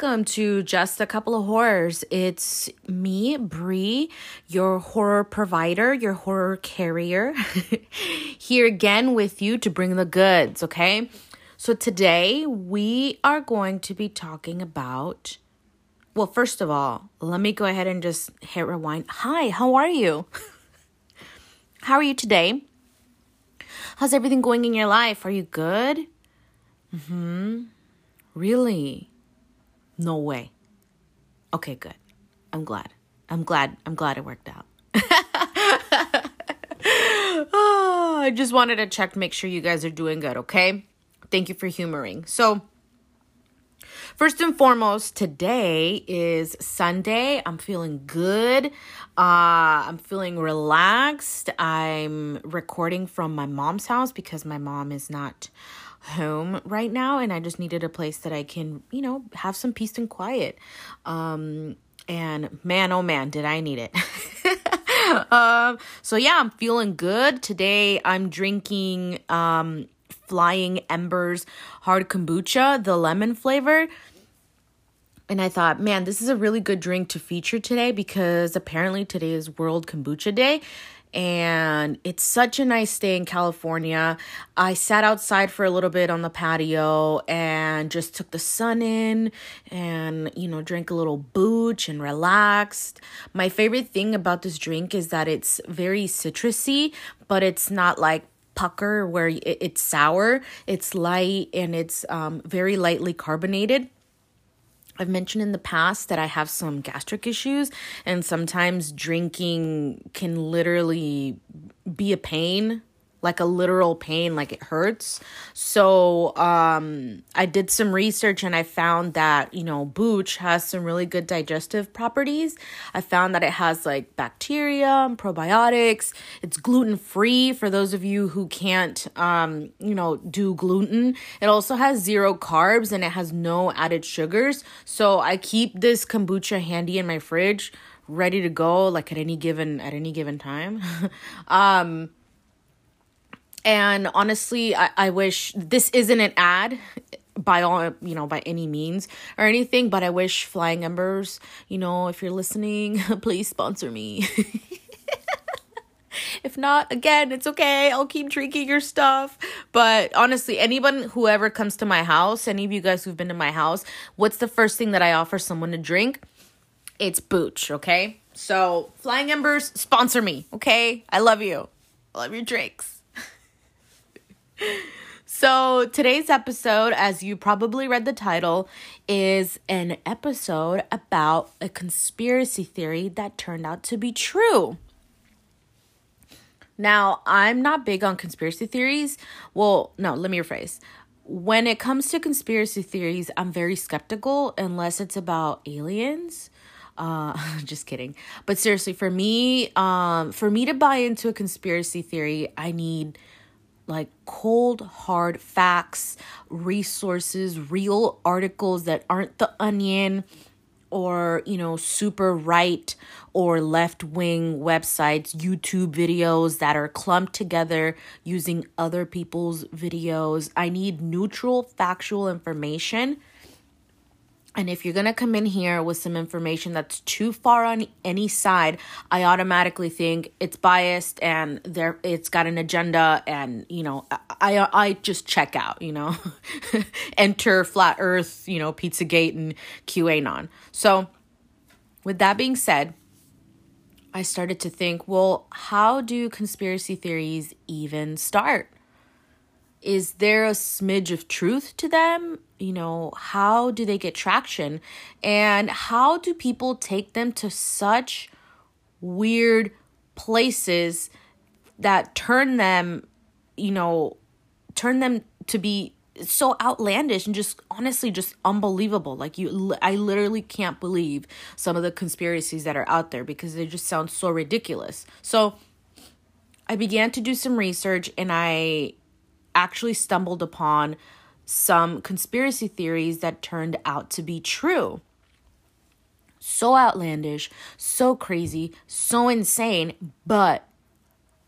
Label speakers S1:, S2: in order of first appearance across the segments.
S1: welcome to Just a Couple of Horrors. It's me, Bree, your horror provider, your horror carrier, here again with you to bring the goods, okay? So today we are going to be talking about. Well, first of all, let me go ahead and just hit rewind. Hi, how are you? how are you today? How's everything going in your life? Are you good? Hmm. Really? No way. Okay, good. I'm glad. I'm glad. I'm glad it worked out. oh, I just wanted to check make sure you guys are doing good, okay? Thank you for humoring. So, First and foremost, today is Sunday. I'm feeling good. Uh, I'm feeling relaxed. I'm recording from my mom's house because my mom is not home right now and I just needed a place that I can, you know, have some peace and quiet. Um and man oh man, did I need it. um so yeah, I'm feeling good. Today I'm drinking um Flying Embers hard kombucha, the lemon flavor. And I thought, man, this is a really good drink to feature today because apparently today is World Kombucha Day and it's such a nice day in California. I sat outside for a little bit on the patio and just took the sun in and, you know, drank a little booch and relaxed. My favorite thing about this drink is that it's very citrusy, but it's not like pucker where it's sour. It's light and it's um, very lightly carbonated. I've mentioned in the past that I have some gastric issues, and sometimes drinking can literally be a pain like a literal pain like it hurts. So um i did some research and i found that you know booch has some really good digestive properties. I found that it has like bacteria probiotics. It's gluten free for those of you who can't um you know do gluten it also has zero carbs and it has no added sugars. So i keep this kombucha handy in my fridge ready to go like at any given at any given time. Um and honestly, I, I wish this isn't an ad by all you know by any means or anything but i wish flying embers you know if you're listening please sponsor me. If not again it's okay. I'll keep drinking your stuff. But honestly anyone whoever comes to my house any of you guys who've been to my house what's the first thing that i offer someone to drink? It's booch okay? So flying embers sponsor me okay? I love you. I love your drinks so, today's episode, as you probably read the title, is an episode about a conspiracy theory that turned out to be true. Now, I'm not big on conspiracy theories. Well, no, let me rephrase. When it comes to conspiracy theories, I'm very skeptical unless it's about aliens. Uh, just kidding. But seriously, for me, um, for me to buy into a conspiracy theory, I need like cold, hard facts, resources, real articles that aren't the onion or, you know, super right or left wing websites, YouTube videos that are clumped together using other people's videos. I need neutral, factual information and if you're going to come in here with some information that's too far on any side, I automatically think it's biased and there it's got an agenda and, you know, I I just check out, you know. Enter flat earth, you know, Pizzagate and QAnon. So, with that being said, I started to think, well, how do conspiracy theories even start? Is there a smidge of truth to them? You know, how do they get traction? And how do people take them to such weird places that turn them, you know, turn them to be so outlandish and just honestly just unbelievable like you i literally can't believe some of the conspiracies that are out there because they just sound so ridiculous so i began to do some research and i actually stumbled upon some conspiracy theories that turned out to be true. So outlandish, so crazy, so insane, but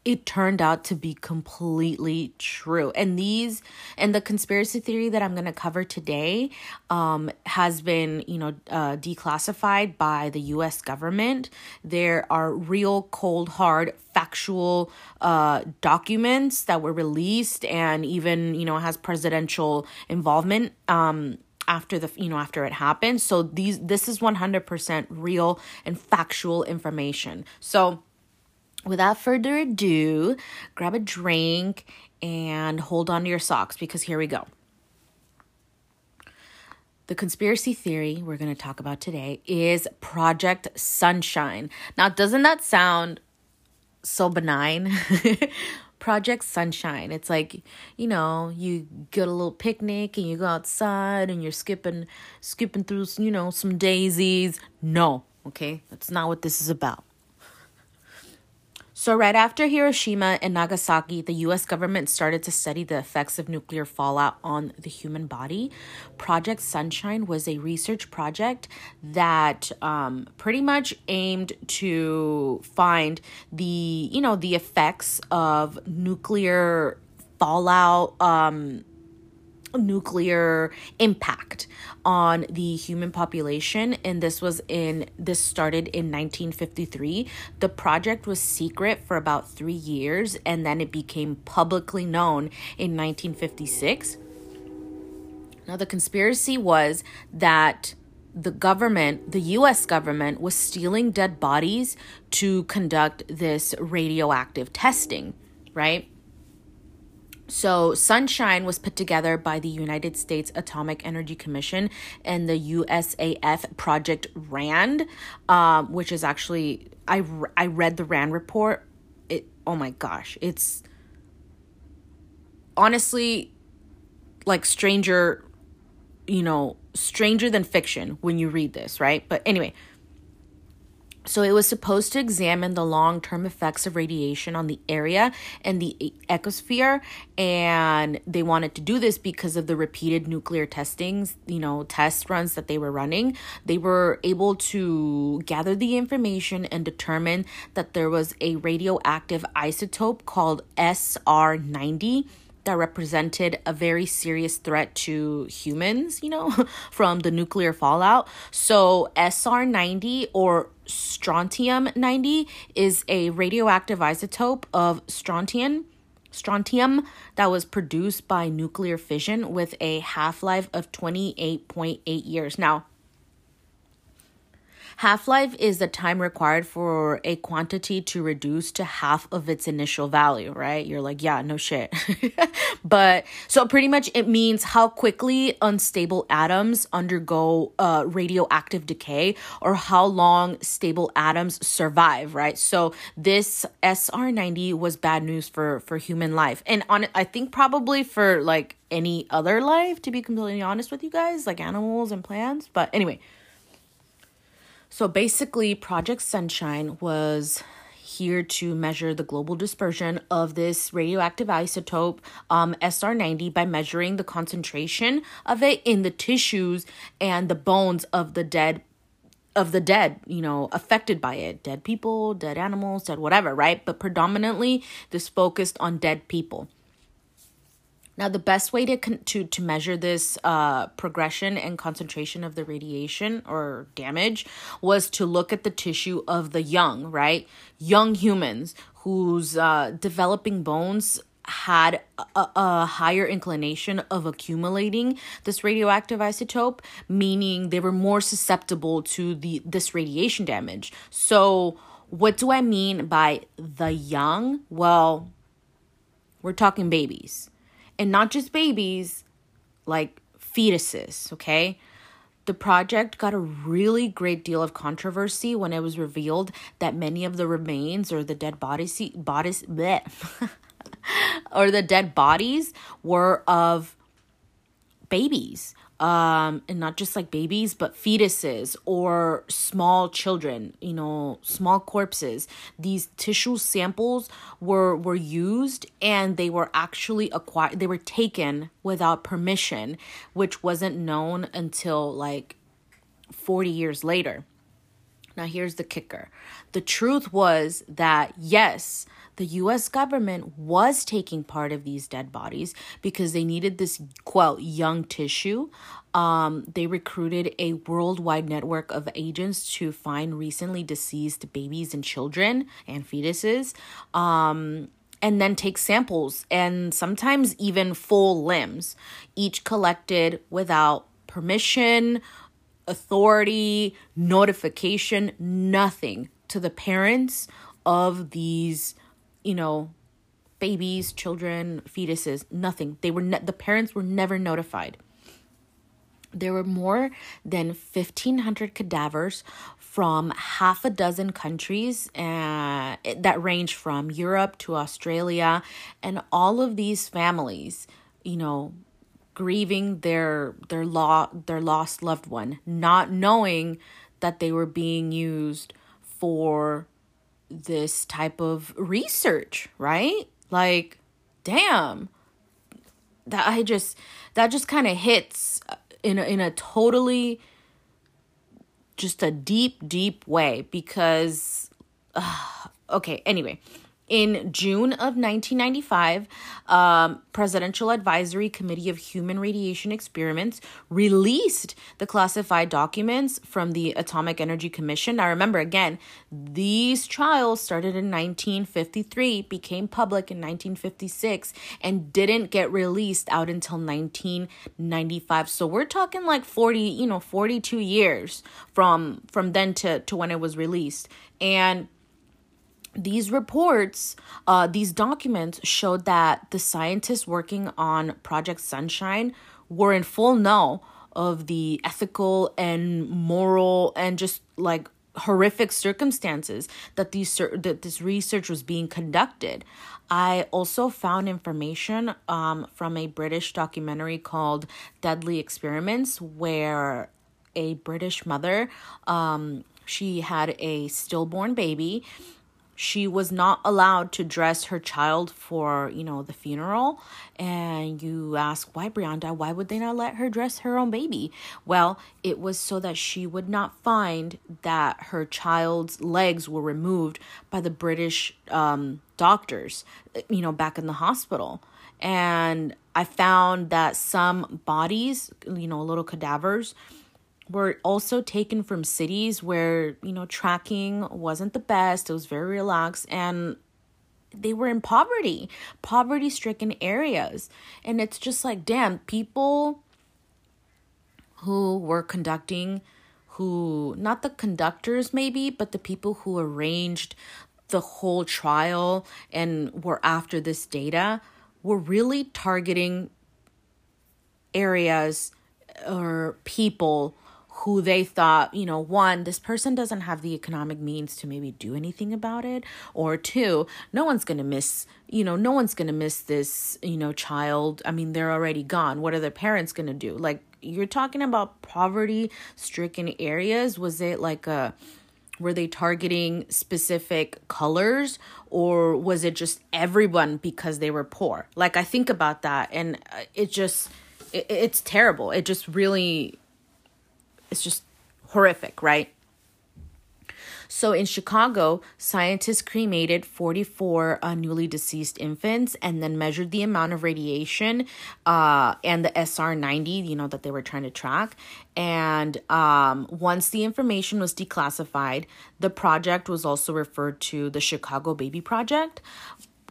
S1: it turned out to be completely true. And these and the conspiracy theory that I'm going to cover today um, has been, you know, uh, declassified by the U.S. government. There are real, cold, hard, factual uh, documents that were released, and even, you know, has presidential involvement. Um, after the you know after it happened so these this is 100% real and factual information so without further ado, grab a drink and hold on to your socks because here we go. The conspiracy theory we're going to talk about today is Project Sunshine. Now, doesn't that sound so benign? Project Sunshine. It's like, you know, you get a little picnic and you go outside and you're skipping skipping through, you know, some daisies. No, okay? That's not what this is about. So, right after Hiroshima and Nagasaki, the US government started to study the effects of nuclear fallout on the human body. Project Sunshine was a research project that um, pretty much aimed to find the, you know, the effects of nuclear fallout. Um, nuclear impact on the human population. And this was in this started in 1953 the project was secret for about 3 years and then it became publicly known in 1956 now the conspiracy was that the government, the US government, was stealing dead bodies to conduct this radioactive testing, right? So, Sunshine was put together by the United States Atomic Energy Commission and the USAF Project RAND, um, which is actually I I read the RAND report. It oh my gosh, it's honestly like stranger, you know, stranger than fiction when you read this, right? But anyway, so it was supposed to examine the long-term effects of radiation on the area and the ecosphere and they wanted to do this because of the repeated nuclear testings, you know, test runs that they were running. They were able to gather the information and determine that there was a radioactive isotope called SR90 that represented a very serious threat to humans, you know, from the nuclear fallout. So, SR 90 or strontium 90 is a radioactive isotope of strontium strontium that was produced by nuclear fission with a half-life of 28.8 years. Now, Half life is the time required for a quantity to reduce to half of its initial value, right? You're like, yeah, no shit. but so pretty much it means how quickly unstable atoms undergo uh, radioactive decay or how long stable atoms survive, right? So this SR90 was bad news for for human life. And on I think probably for like any other life to be completely honest with you guys, like animals and plants, but anyway, so basically, Project Sunshine was here to measure the global dispersion of this radioactive isotope um, SR90 by measuring the concentration of it in the tissues and the bones of the dead of the dead, you know, affected by it. Dead people, dead animals, dead whatever, right? But predominantly this focused on dead people. Now, the best way to to to measure this uh, progression and concentration of the radiation or damage was to look at the tissue of the young, right? Young humans whose uh, developing bones had a, a, higher inclination of accumulating this radioactive isotope meaning they were more susceptible to the this radiation damage. So what do i mean by the young? Well we're talking babies and not just babies, like fetuses, okay? The project got a really great deal of controversy when it was revealed that many of the remains or the dead bodies bodies bleh, or the dead bodies were of babies um, and not just like babies, but fetuses or small children, you know, small corpses. These tissue samples were were used and they were actually acquired. They were taken without permission, which wasn't known until like 40 years later. Now, here's the kicker the truth was that yes, the US government was taking part of these dead bodies because they needed this quote young tissue. Um, they recruited a worldwide network of agents to find recently deceased babies and children and fetuses. Um, and then take samples and sometimes even full limbs, each collected without permission, authority, notification, nothing to the parents of these, you know, babies, children, fetuses, nothing. They were ne- the parents were never notified. There were more than 1500 cadavers from half a dozen countries uh, that range from Europe to Australia and all of these families, you know, grieving their their law their lost loved one, not knowing that they were being used for this type of research, right? Like, damn. That I just that just kind of hits in a, in a totally just a deep deep way because uh, okay, anyway, in June of 1995, um, Presidential Advisory Committee of Human Radiation Experiments released the classified documents from the Atomic Energy Commission. Now, remember again, these trials started in 1953, became public in 1956, and didn't get released out until 1995. So we're talking like 40, you know, 42 years from from then to to when it was released, and these reports, uh, these documents showed that the scientists working on Project Sunshine were in full know of the ethical and moral and just like horrific circumstances that these that this research was being conducted. I also found information um, from a British documentary called Deadly Experiments, where a British mother um, she had a stillborn baby she was not allowed to dress her child for you know the funeral. And you ask why brianda? Why would they not let her dress her own baby? Well it was so that she would not find that her child's legs were removed by the british um, doctors you know back in the hospital. And i found that some bodies you know little cadavers were also taken from cities where, you know, tracking wasn't the best. It was very relaxed and they were in poverty, poverty stricken areas. And it's just like, damn, people who were conducting, who, not the conductors maybe, but the people who arranged the whole trial and were after this data were really targeting areas or people who they thought, you know, one, this person doesn't have the economic means to maybe do anything about it, or two, no one's going to miss, you know, no one's going to miss this, you know, child. I mean, they're already gone. What are their parents going to do? Like, you're talking about poverty stricken areas. Was it like a, were they targeting specific colors or was it just everyone because they were poor? Like, I think about that and uh, it just, it, it's terrible. It just really it's just horrific, right? So in Chicago, scientists cremated 44 uh, newly deceased infants and then measured the amount of radiation uh, and the SR90, you know, that they were trying to track. And um, once the information was declassified, the project was also referred to the Chicago Baby Project,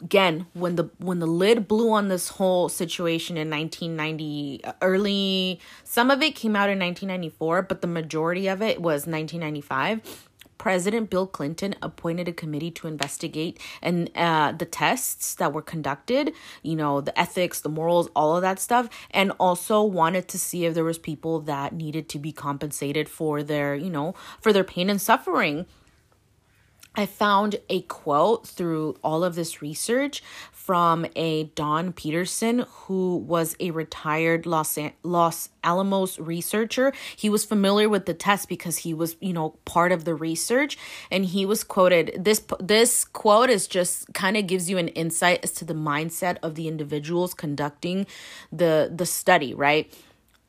S1: again when the when the lid blew on this whole situation in 1990 early some of it came out in 1994 but the majority of it was 1995 President Bill Clinton appointed a committee to investigate and uh, the tests that were conducted, you know, the ethics, the morals, all of that stuff, and also wanted to see if there was people that needed to be compensated for their, you know, for their pain and suffering I found a quote through all of this research from a Don Peterson, who was a retired Los, Los Alamos researcher. He was familiar with the test because he was, you know, part of the research, and he was quoted. This this quote is just kind of gives you an insight as to the mindset of the individuals conducting the the study. Right,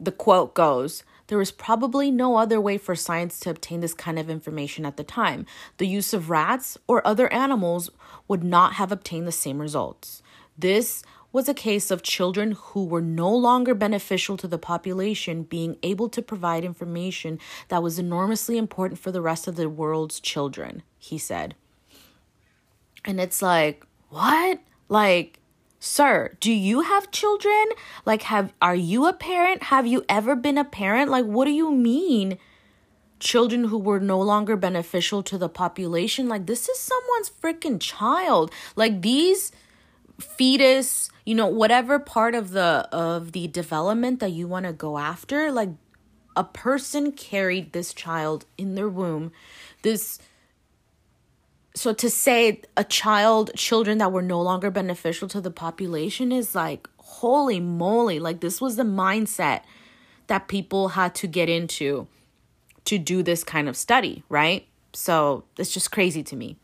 S1: the quote goes There was probably no other way for science to obtain this kind of information at the time. The use of rats or other animals would not have obtained the same results. This was a case of children who were no longer beneficial to the population being able to provide information that was enormously important for the rest of the world's children, he said. And it's like, what? Like, sir, do you have children? Like, have are you a parent? Have you ever been a parent? Like, what do you mean? Children who were no longer beneficial to the population. Like, this is someone's freaking child. Like, these fetus you know whatever part of the of the development that you want to go after like a person carried this child in their womb this so to say a child children that were no longer beneficial to the population is like holy moly like this was the mindset that people had to get into to do this kind of study right? So it's just crazy to me.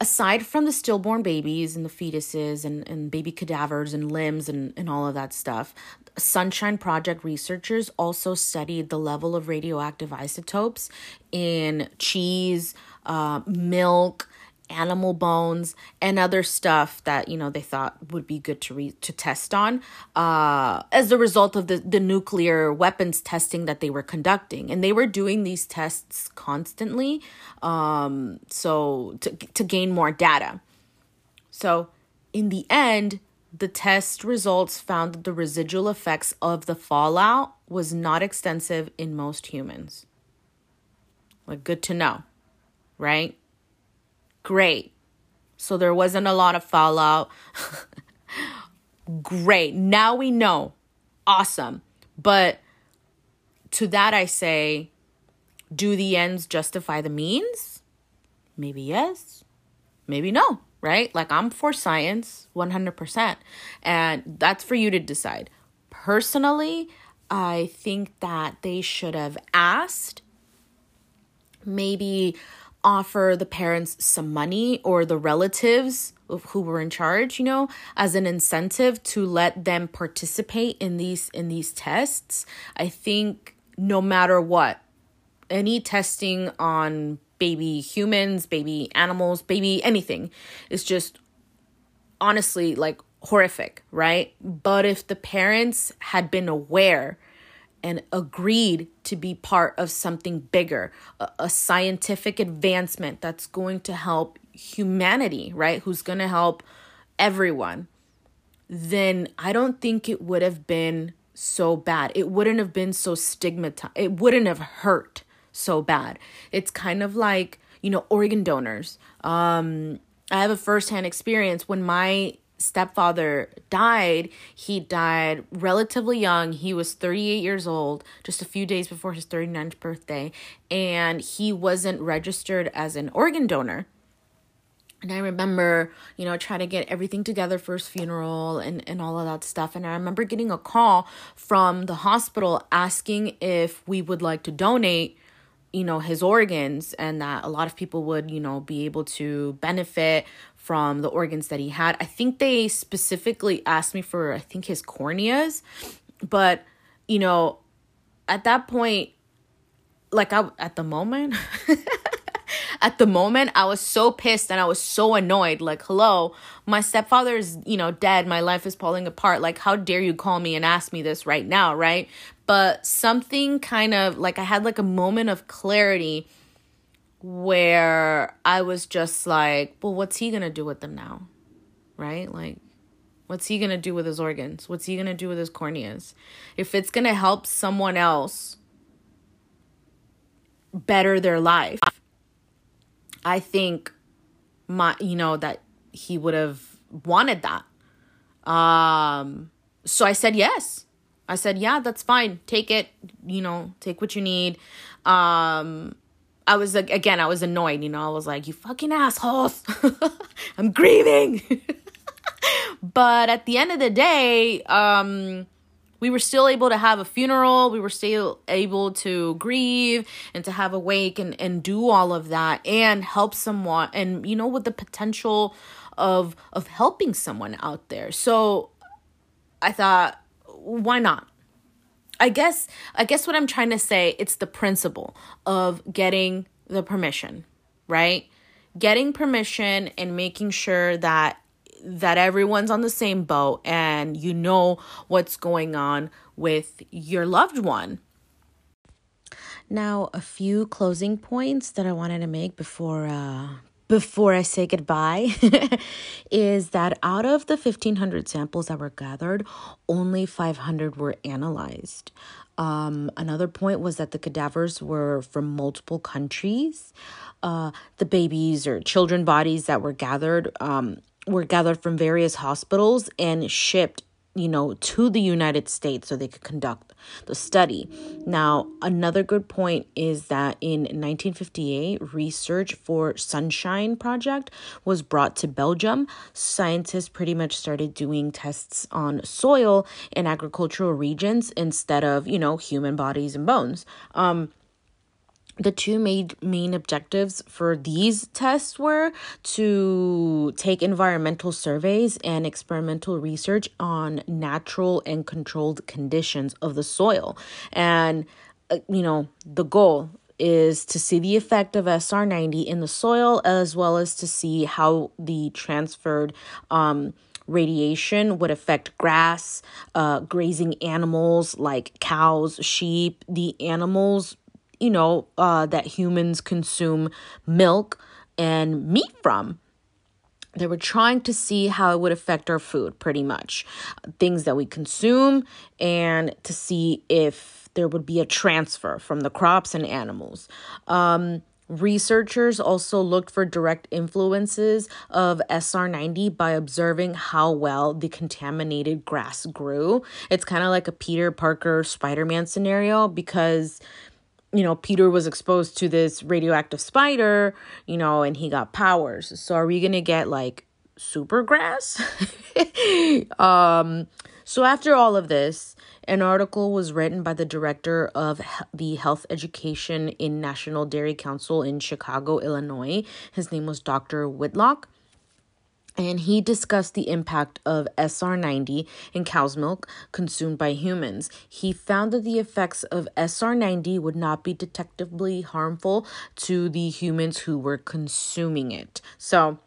S1: Aside from the stillborn babies and the fetuses and, and baby cadavers and limbs and, and all of that stuff, Sunshine Project researchers also studied the level of radioactive isotopes in cheese, uh, milk, animal bones and other stuff that you know they thought would be good to re- to test on uh, as a result of the the nuclear weapons testing that they were conducting. And they were doing these tests constantly um, so to to gain more data. So in the end the test results found that the residual effects of the fallout was not extensive in most humans. Like good to know right Great. So there wasn't a lot of fallout. Great. Now we know. Awesome. But to that I say, do the ends justify the means? Maybe yes. Maybe no, right? Like I'm for science 100%. And that's for you to decide. Personally, I think that they should have asked maybe offer the parents some money or the relatives who were in charge you know as an incentive to let them participate in these in these tests. I think no matter what any testing on baby humans baby animals baby anything is just honestly like horrific right? But if the parents had been aware and agreed to be part of something bigger, a, a, scientific advancement that's going to help humanity, right? Who's going to help everyone, then I don't think it would have been so bad. It wouldn't have been so stigmatized. It wouldn't have hurt so bad. It's kind of like, you know, organ donors. Um, I have a firsthand experience when my stepfather died, he died relatively young. He was 38 years old, just a few days before his 39th birthday, and he wasn't registered as an organ donor. And I remember, you know, trying to get everything together for his funeral and, and all of that stuff. And I remember getting a call from the hospital asking if we would like to donate you know his organs and that a lot of people would you know be able to benefit from the organs that he had. I think they specifically asked me for, I think, his corneas. But, you know, at that point, like I, at the moment, at the moment, I was so pissed and I was so annoyed. Like, hello, my stepfather is, you know, dead. My life is falling apart. Like, how dare you call me and ask me this right now, right? But something kind of like I had like a moment of clarity where I was just like, well, what's he going to do with them now? Right? Like, what's he going to do with his organs? What's he going to do with his corneas? If it's going to help someone else better their life, I think my, you know, that he would have wanted that. Um, so I said yes. I said, yeah, that's fine. Take it, you know, take what you need. Um, I was again, I was annoyed, you know, I was like, you fucking assholes. I'm grieving. but at the end of the day, um, we were still able to have a funeral. We were still able to grieve and to have a wake and, and do all of that and help someone and, you know, with the potential of, of helping someone out there. So I thought, why not? I guess I guess what I'm trying to say it's the principle of getting the permission, right? Getting permission and making sure that that everyone's on the same boat and you know what's going on with your loved one. Now, a few closing points that I wanted to make before uh, before I say goodbye is that out of the 1500 samples that were gathered, only 500 were analyzed. Um, another point was that the cadavers were from multiple countries. Uh, the babies or children bodies that were gathered um, were gathered from various hospitals and shipped you know, to the United States so they could conduct the study. Now, another good point is that in 1958, research for Sunshine Project was brought to Belgium. Scientists pretty much started doing tests on soil in agricultural regions instead of, you know, human bodies and bones. Um, the two main main objectives for these tests were to take environmental surveys and experimental research on natural and controlled conditions of the soil. And uh, you know the goal is to see the effect of SR90 in the soil as well as to see how the transferred um, radiation would affect grass, uh, grazing animals like cows, sheep, the animals you know, uh, that humans consume milk and meat from. They were trying to see how it would affect our food, pretty much. Things that we consume, and to see if there would be a transfer from the crops and animals. Um, Researchers also looked for direct influences of SR90 by observing how well the contaminated grass grew. It's kind of like a Peter Parker Spider Man scenario because you know, Peter was exposed to this radioactive spider, you know, and he got powers. So are we going to get like super grass? um so after all of this, an article was written by the director of the health education in National Dairy Council in Chicago, Illinois. His name was Dr. Whitlock and he discussed the impact of SR90 in cow's milk consumed by humans. He found that the effects of SR90 would not be detectably harmful to the humans who were consuming it. So,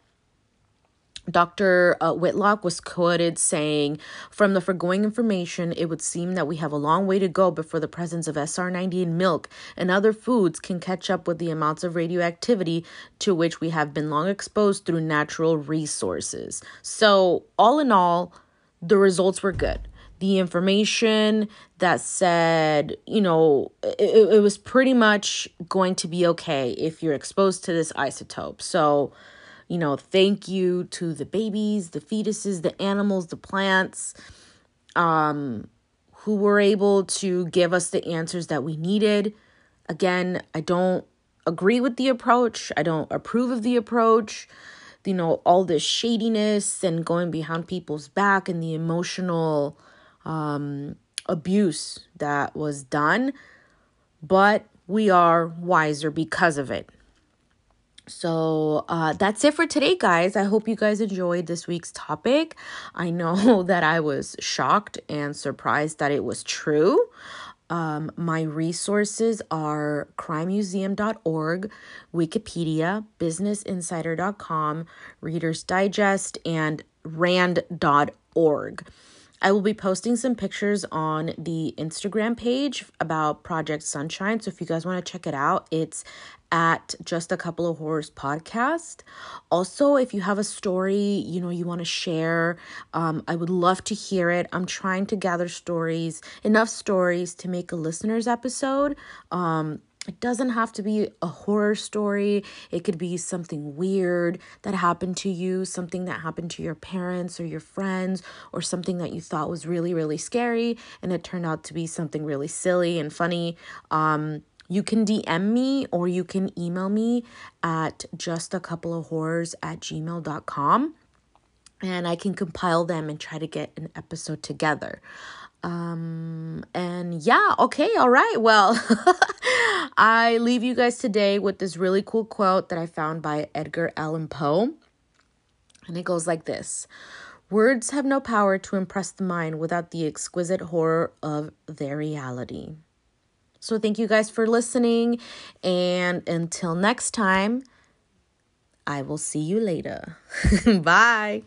S1: Dr. Uh, Whitlock was quoted saying, From the foregoing information, it would seem that we have a long way to go before the presence of SR90 in milk and other foods can catch up with the amounts of radioactivity to which we have been long exposed through natural resources. So, all in all, the results were good. The information that said, you know, it, it was pretty much going to be okay if you're exposed to this isotope. So, you know, thank you to the babies, the fetuses, the animals, the plants, um, who were able to give us the answers that we needed. Again, I don't agree with the approach. I don't approve of the approach. You know, all this shadiness and going behind people's back and the emotional um, abuse that was done. But we are wiser because of it. So uh, that's it for today, guys. I hope you guys enjoyed this week's topic. I know that I was shocked and surprised that it was true. Um, my resources are crimemuseum.org, Wikipedia, businessinsider.com, Reader's Digest, and rand.org. I will be posting some pictures on the Instagram page about Project Sunshine. So if you guys want to check it out, it's at just a couple of horrors podcast also if you have a story you know you want to share um, i would love to hear it i'm trying to gather stories enough stories to make a listeners episode um, it doesn't have to be a horror story. It could be something weird that happened to you, something that happened to your parents or your friends, or something that you thought was really, really scary and it turned out to be something really silly and funny. Um, you can DM me or you can email me at just a couple of horrors at gmail.com and I can compile them and try to get an episode together. Um, and yeah, okay, all right. Well, I leave you guys today with this really cool quote that I found by Edgar Allan Poe. And it goes like this Words have no power to impress the mind without the exquisite horror of their reality. So thank you guys for listening. And until next time, I will see you later. Bye.